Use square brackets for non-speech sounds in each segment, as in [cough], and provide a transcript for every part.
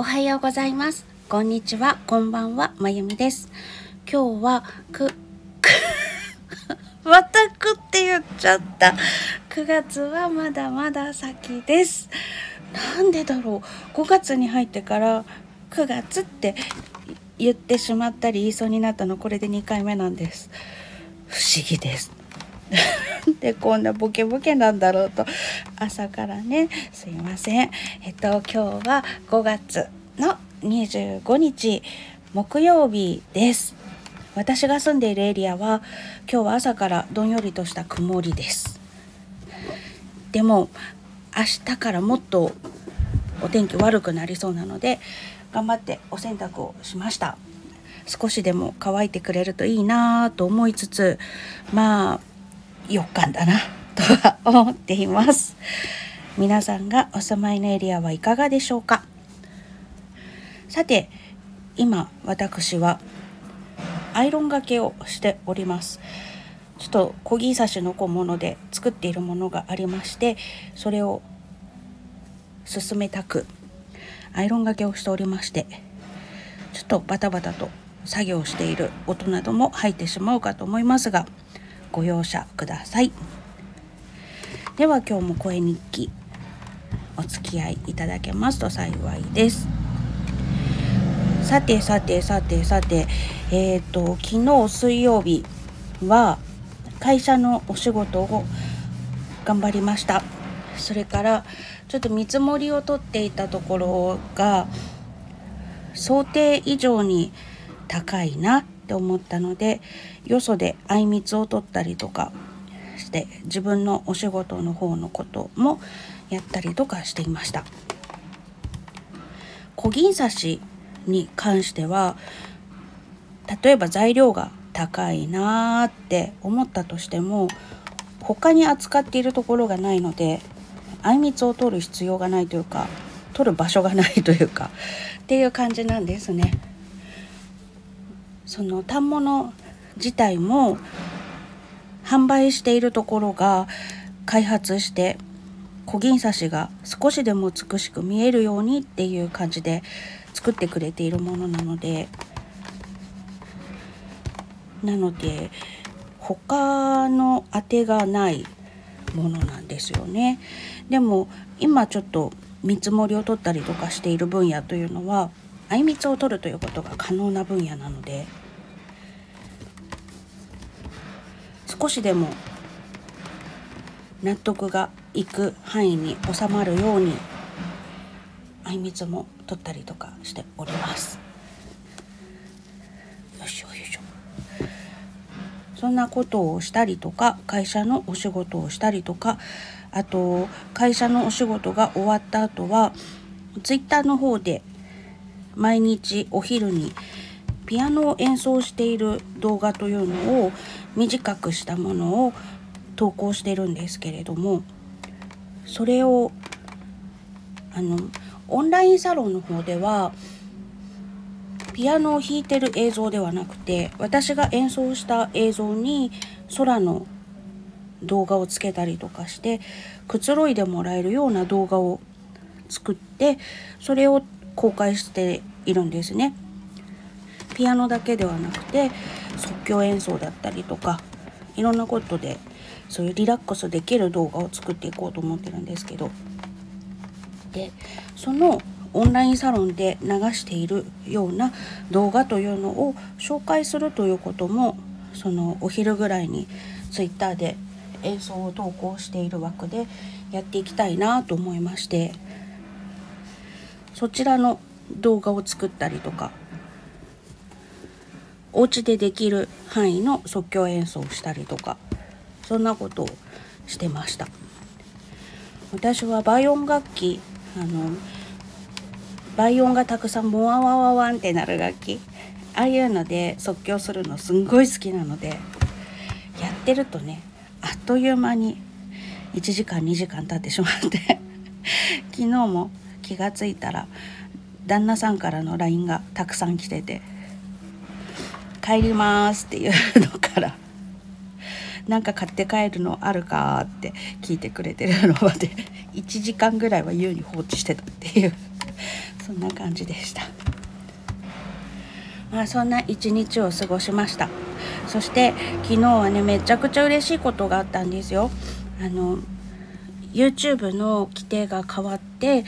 おはようございます。こんにちは、こんばんは、まゆみです。今日は、く、く、[laughs] またくって言っちゃった。9月はまだまだ先です。なんでだろう。5月に入ってから9月って言ってしまったり言いそうになったの、これで2回目なんです。不思議です。[laughs] でこんなボケボケなんだろうと。朝からね。すいません。えっと今日は5月の25日木曜日です。私が住んでいるエリアは今日は朝からどんよりとした曇りです。でも明日からもっとお天気悪くなりそうなので頑張ってお洗濯をしました。少しでも乾いてくれるといいなと思いつつまあ4日だな [laughs] とは思っています。皆さんがお住まいのエリアはいかがでしょうか？さて今私はアイロンがけをしております。ちょっと小木刺しの小物で作っているものがありましてそれを進めたくアイロンがけをしておりましてちょっとバタバタと作業している音なども入ってしまうかと思いますがご容赦ください。では今日も声日記お付き合いいただけますと幸いです。さてさてさてさてえっ、と昨日水曜日は会社のお仕事を頑張りました。それからちょっと見積もりを取っていたところが想定以上に高いなって思ったのでよそであいみつを取ったりとかして自分のお仕事の方のこともやったりとかしていました小銀刺しに関しては例えば材料が高いなーって思ったとしても他に扱っているところがないのであいみつを取る必要がないというか取る場所がないというかっていう感じなんですね。その反物自体も販売しているところが開発して小銀刺しが少しでも美しく見えるようにっていう感じで作ってくれているものなのでなので他の当てがないものなんですよね。でも今ちょっと見積もりを取ったりとかしている分野というのはあいみつを取るということが可能な分野なので少しでも納得がいく範囲に収まるようにあいみつも取ったりとかしております。よしよいしょそんなことをしたりとか会社のお仕事をしたりとかあと会社のお仕事が終わった後はツイッターの方で毎日お昼にピアノを演奏している動画というのを短くしたものを投稿してるんですけれどもそれをあのオンラインサロンの方ではピアノを弾いてる映像ではなくて私が演奏した映像に空の動画をつけたりとかしてくつろいでもらえるような動画を作ってそれを公開しているんですね。ピアノだけではなくて即興演奏だったりとかいろんなことでそういうリラックスできる動画を作っていこうと思ってるんですけどでそのオンラインサロンで流しているような動画というのを紹介するということもそのお昼ぐらいにツイッターで演奏を投稿している枠でやっていきたいなと思いましてそちらの動画を作ったりとかお家でできる範囲の即興演奏をしたりとかそんなことをしてました。私は倍音楽器あの倍音がたくさんモワワワワンってなる楽器ああいうので即興するのすんごい好きなのでやってるとねあっという間に1時間2時間経ってしまって [laughs] 昨日も気がついたら旦那さんからの LINE がたくさん来てて「帰ります」っていうのから [laughs]「なんか買って帰るのあるか?」って聞いてくれてるのまで [laughs] 1時間ぐらいは優に放置してたっていう [laughs] そんな感じでした。まあそんな一日を過ごしました。そして昨日はねめちゃくちゃ嬉しいことがあったんですよ。あの YouTube の規定が変わって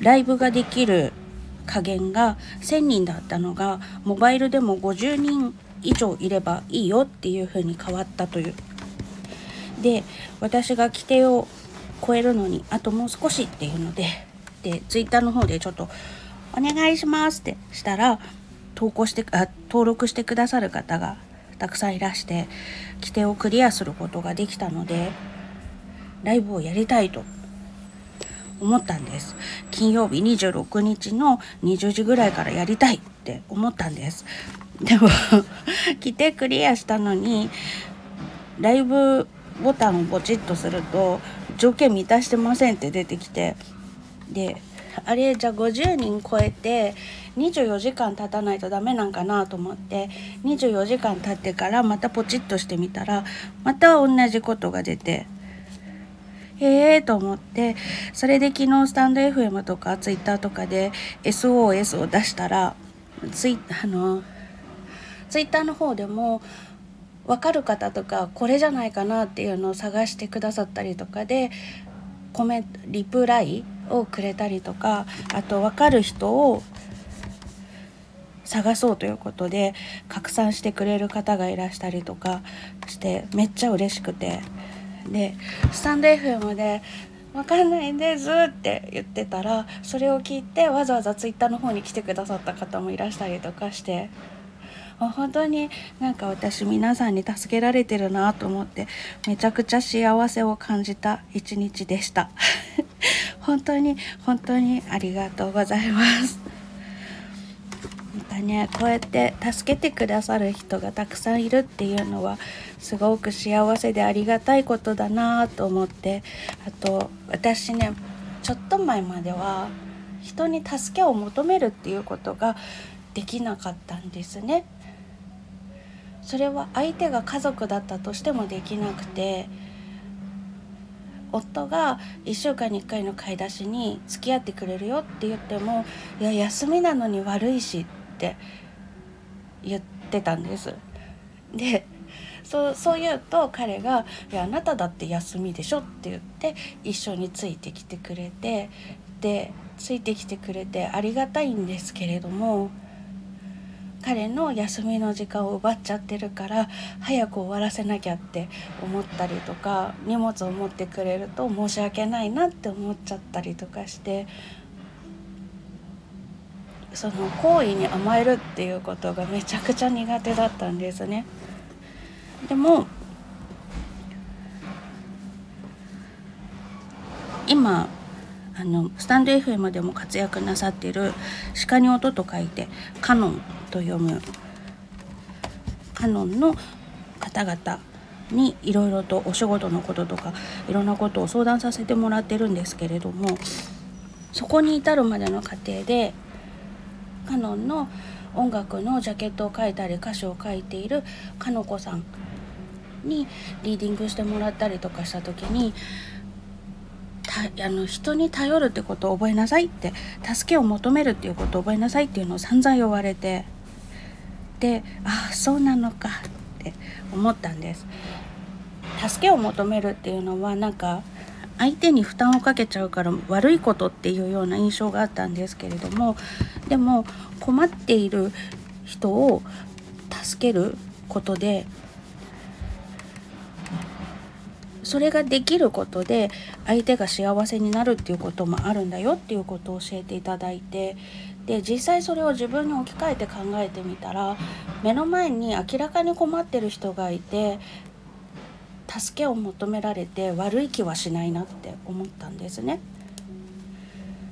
ライブができる加減が1,000人だったのがモバイルでも50人以上いればいいよっていう風に変わったという。で私が規定を超えるのにあともう少しっていうのでで Twitter の方でちょっと「お願いします」ってしたら投稿してあ登録してくださる方がたくさんいらして規定をクリアすることができたのでライブをやりたいと思ったんです。金曜日26日の20時ぐらいからやりたいって思ったんです。でも [laughs] 来てクリアしたのにライブボタンをポチッとすると条件満たしてませんって出てきて。であれじゃあ50人超えて24時間経たないとダメなんかなと思って24時間経ってからまたポチッとしてみたらまた同じことが出て。へえと思ってそれで昨日スタンド FM とか Twitter とかで SOS を出したらツイあのツイッターの方でも分かる方とかこれじゃないかなっていうのを探してくださったりとかでコメントリプライをくれたりとかあと分かる人を探そうということで拡散してくれる方がいらしたりとかしてめっちゃ嬉しくて。でスタンド FM で「分かんないんです」って言ってたらそれを聞いてわざわざ Twitter の方に来てくださった方もいらしたりとかして本当になんか私皆さんに助けられてるなと思ってめちゃくちゃ幸せを感じた一日でした。[laughs] 本当に本当にありがとうございます。またねこうやって助けてくださる人がたくさんいるっていうのはすごく幸せでありがたいことだなと思ってあと私ねちょっと前までは人に助けを求めるっていうことができなかったんですね。それは相手が家族だったとしてもできなくて夫が1週間に1回の買い出しに付き合ってくれるよって言っても「いや休みなのに悪いし」って言ってたんです。でそうそう言うと彼が「いやあなただって休みでしょ」って言って一緒についてきてくれてでついてきてくれてありがたいんですけれども彼の休みの時間を奪っちゃってるから早く終わらせなきゃって思ったりとか荷物を持ってくれると申し訳ないなって思っちゃったりとかしてその行為に甘えるっていうことがめちゃくちゃ苦手だったんですね。でも今あのスタンド FM でも活躍なさっている鹿に音と書いてカノンと読むカノンの方々にいろいろとお仕事のこととかいろんなことを相談させてもらってるんですけれどもそこに至るまでの過程でカノンの音楽のジャケットを書いたり歌詞を書いているかのこさんにリーディングしてもらったりとかした時にあの人に頼るってことを覚えなさいって助けを求めるっていうことを覚えなさいっていうのを散々言われてでああそうなのかって思ったんです。助けを求めるっていうのはなんか相手に負担をかけちゃうから悪いことっていうような印象があったんですけれどもでも困っている人を助けることでそれができることで相手が幸せになるっていうこともあるんだよっていうことを教えていただいてで実際それを自分に置き換えて考えてみたら目の前に明らかに困ってる人がいて助けを求められて悪い気はしないなって思ったんですね。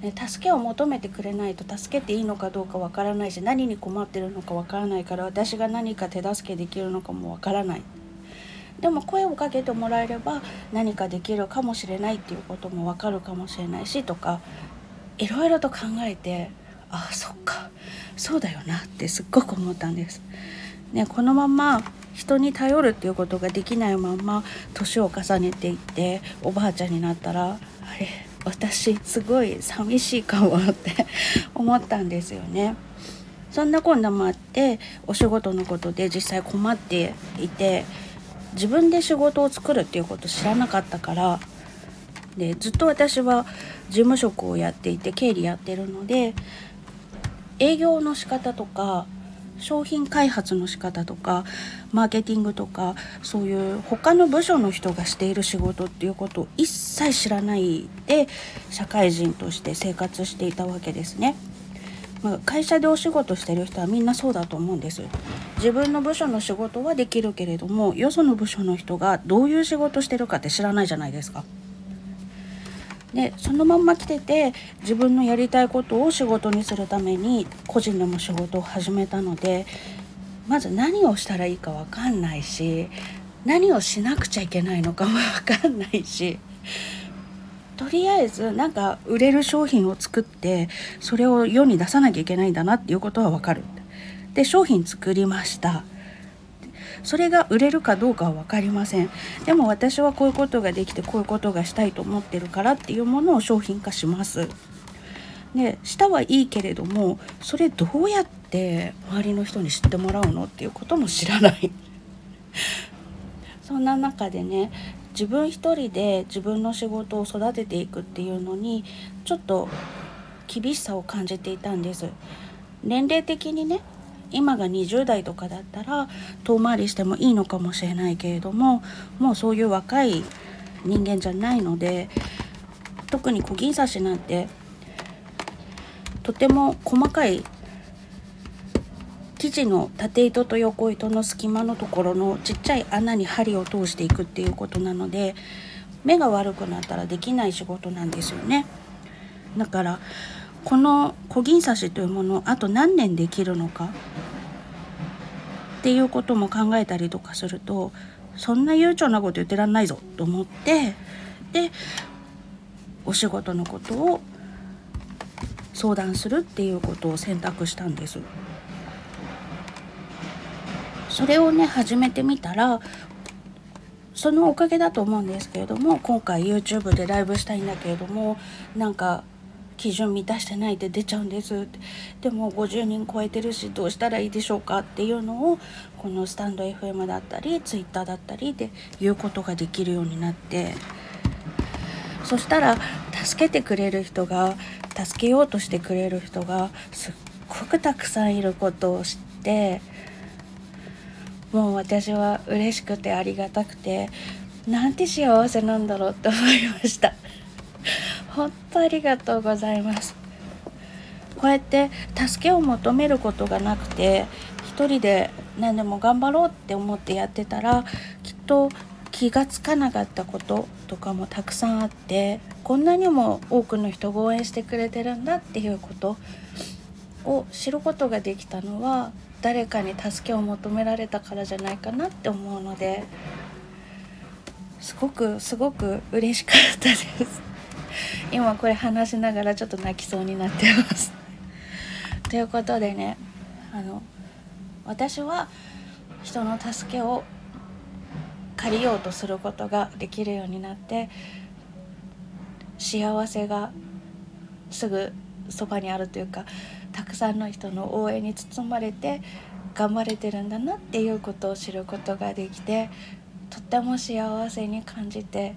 助けを求めてくれないと助けていいのかどうかわからないし何に困ってるのかわからないから私が何か手助けできるのかもわからないでも声をかけてもらえれば何かできるかもしれないっていうこともわかるかもしれないしとかいろいろと考えてああそっかそうだよなってすっごく思ったんです。ね、このまま人に頼るっていうことができないまま年を重ねていっておばあちゃんになったらあれ私すごい寂しいかもって [laughs] 思ったんですよね。そんなこんなもあってお仕事のことで実際困っていて自分で仕事を作るっていうこと知らなかったからでずっと私は事務職をやっていて経理やってるので営業の仕方とか商品開発の仕方とかマーケティングとかそういう他の部署の人がしている仕事っていうことを一切知らないで社会人として生活していたわけですね。まあ、会社でお仕事してる人はみんなそうだと思うんです自分の部署の仕事はできるけれどもよその部署の人がどういう仕事してるかって知らないじゃないですか。でそのまんま来てて自分のやりたいことを仕事にするために個人でも仕事を始めたのでまず何をしたらいいか分かんないし何をしなくちゃいけないのかも分かんないしとりあえずなんか売れる商品を作ってそれを世に出さなきゃいけないんだなっていうことは分かる。で商品作りました。それが売れるかどうかは分かりません。でも私はこういうことができてこういうことがしたいと思ってるからっていうものを商品化します。でしたはいいけれどもそれどうやって周りの人に知ってもらうのっていうことも知らない。そんな中でね自分一人で自分の仕事を育てていくっていうのにちょっと厳しさを感じていたんです。年齢的にね今が20代とかだったら遠回りしてもいいのかもしれないけれどももうそういう若い人間じゃないので特に小銀刺しなんてとても細かい生地の縦糸と横糸の隙間のところのちっちゃい穴に針を通していくっていうことなので目が悪くなったらできない仕事なんですよね。だからこの小銀刺しというものをあと何年できるのかっていうことも考えたりとかするとそんな悠長なこと言ってらんないぞと思ってでお仕事のことを相談するっていうことを選択したんです。それをね始めてみたらそのおかげだと思うんですけれども今回 YouTube でライブしたいんだけれどもなんか基準満たしてないで出ちゃうんですでも50人超えてるしどうしたらいいでしょうかっていうのをこのスタンド FM だったり Twitter だったりで言うことができるようになってそしたら助けてくれる人が助けようとしてくれる人がすっごくたくさんいることを知ってもう私は嬉しくてありがたくてなんて幸せなんだろうって思いました。本当ありがとうございます。こうやって助けを求めることがなくて一人で何でも頑張ろうって思ってやってたらきっと気がつかなかったこととかもたくさんあってこんなにも多くの人が応援してくれてるんだっていうことを知ることができたのは誰かに助けを求められたからじゃないかなって思うのですごくすごく嬉しかったです。今これ話しながらちょっと泣きそうになってます。[laughs] ということでねあの私は人の助けを借りようとすることができるようになって幸せがすぐそばにあるというかたくさんの人の応援に包まれて頑張れてるんだなっていうことを知ることができてとっても幸せに感じて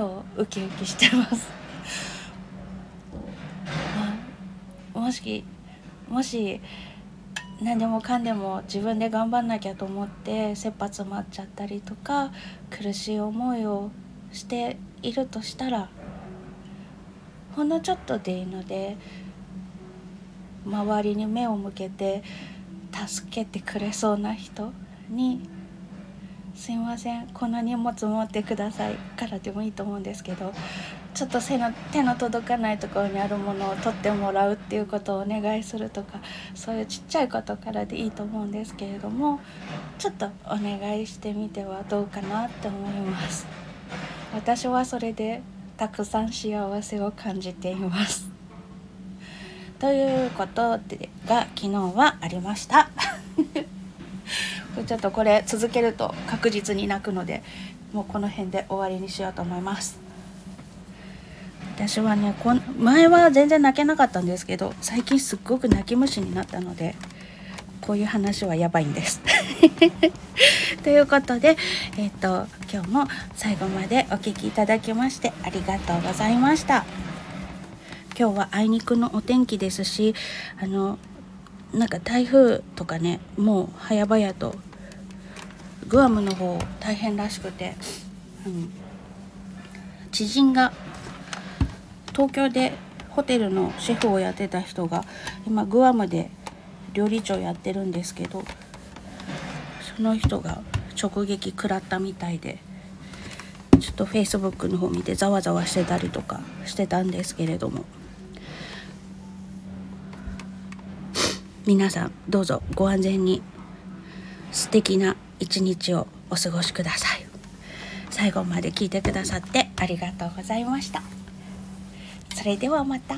今日ウキウキしてます。もしもし何でもかんでも自分で頑張んなきゃと思って切羽詰まっちゃったりとか苦しい思いをしているとしたらほんのちょっとでいいので周りに目を向けて助けてくれそうな人にすいません。この荷物持ってくださいからでもいいと思うんですけどちょっと背の手の届かないところにあるものを取ってもらうっていうことをお願いするとかそういうちっちゃいことからでいいと思うんですけれどもちょっとお願いしてみてはどうかなって思います。私はそれでたくさん幸せを感じています。ということが昨日はありました。ちょっとこれ続けると確実に泣くのでもうこの辺で終わりにしようと思います私はねこん前は全然泣けなかったんですけど最近すっごく泣き虫になったのでこういう話はやばいんです。[laughs] ということで、えっ、と今日も最後までお聴きいただきましてありがとうございました。今日はあいにくのお天気ですしあのなんか台風とかねもう早々とグアムの方大変らしくて、うん、知人が東京でホテルのシェフをやってた人が今グアムで料理長やってるんですけどその人が直撃食らったみたいでちょっとフェイスブックの方見てざわざわしてたりとかしてたんですけれども。皆さんどうぞご安全に素敵な一日をお過ごしください最後まで聞いてくださってありがとうございましたそれではまた。